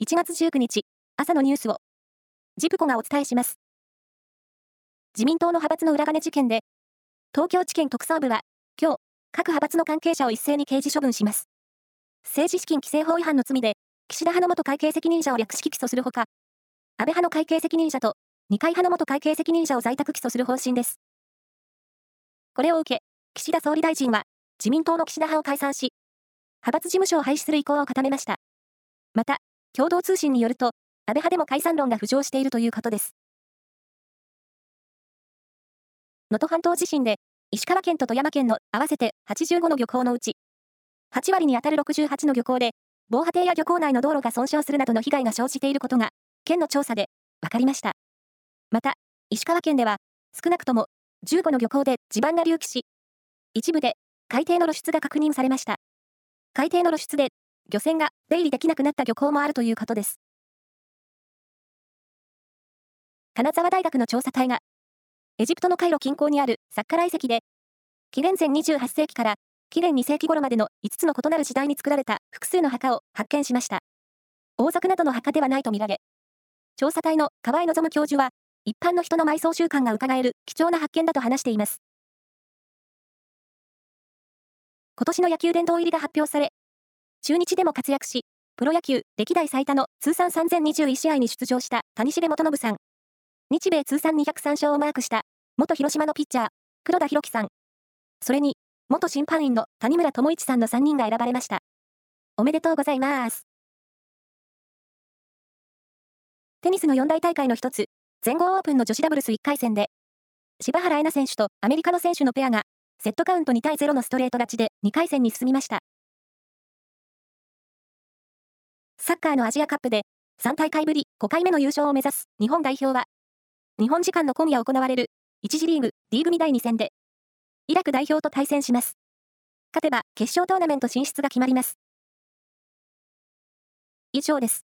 1月19日、朝のニュースを、ジプコがお伝えします。自民党の派閥の裏金事件で、東京地検特捜部は、今日、各派閥の関係者を一斉に刑事処分します。政治資金規正法違反の罪で、岸田派の元会計責任者を略式起訴するほか、安倍派の会計責任者と二階派の元会計責任者を在宅起訴する方針です。これを受け、岸田総理大臣は、自民党の岸田派を解散し、派閥事務所を廃止する意向を固めました。また、共同通信によると、安倍派でも解散論が浮上しているということです。能登半島地震で、石川県と富山県の合わせて85の漁港のうち、8割に当たる68の漁港で、防波堤や漁港内の道路が損傷するなどの被害が生じていることが、県の調査で分かりました。また、石川県では、少なくとも15の漁港で地盤が隆起し、一部で海底の露出が確認されました。海底の露出で漁船が出入りできなくなった漁港もあるということです。金沢大学の調査隊が、エジプトのカイロ近郊にあるサッカラ遺跡で、紀元前28世紀から紀元2世紀頃までの5つの異なる時代に作られた複数の墓を発見しました。王族などの墓ではないとみられ、調査隊の河合望教授は、一般の人の埋葬習慣が伺える貴重な発見だと話しています。今年の野球殿堂入りが発表され、中日でも活躍し、プロ野球歴代最多の通算3021試合に出場した谷重元信さん。日米通算203勝をマークした元広島のピッチャー、黒田博樹さん。それに、元審判員の谷村智一さんの3人が選ばれました。おめでとうございます。テニスの四大大会の一つ、全豪オープンの女子ダブルス1回戦で、柴原恵奈選手とアメリカの選手のペアが、セットカウント2対0のストレート勝ちで2回戦に進みました。サッカーのアジアカップで、3大会ぶり5回目の優勝を目指す日本代表は、日本時間の今夜行われる1次リーグ D 組第2戦で、イラク代表と対戦します。勝てば決勝トーナメント進出が決まります。以上です。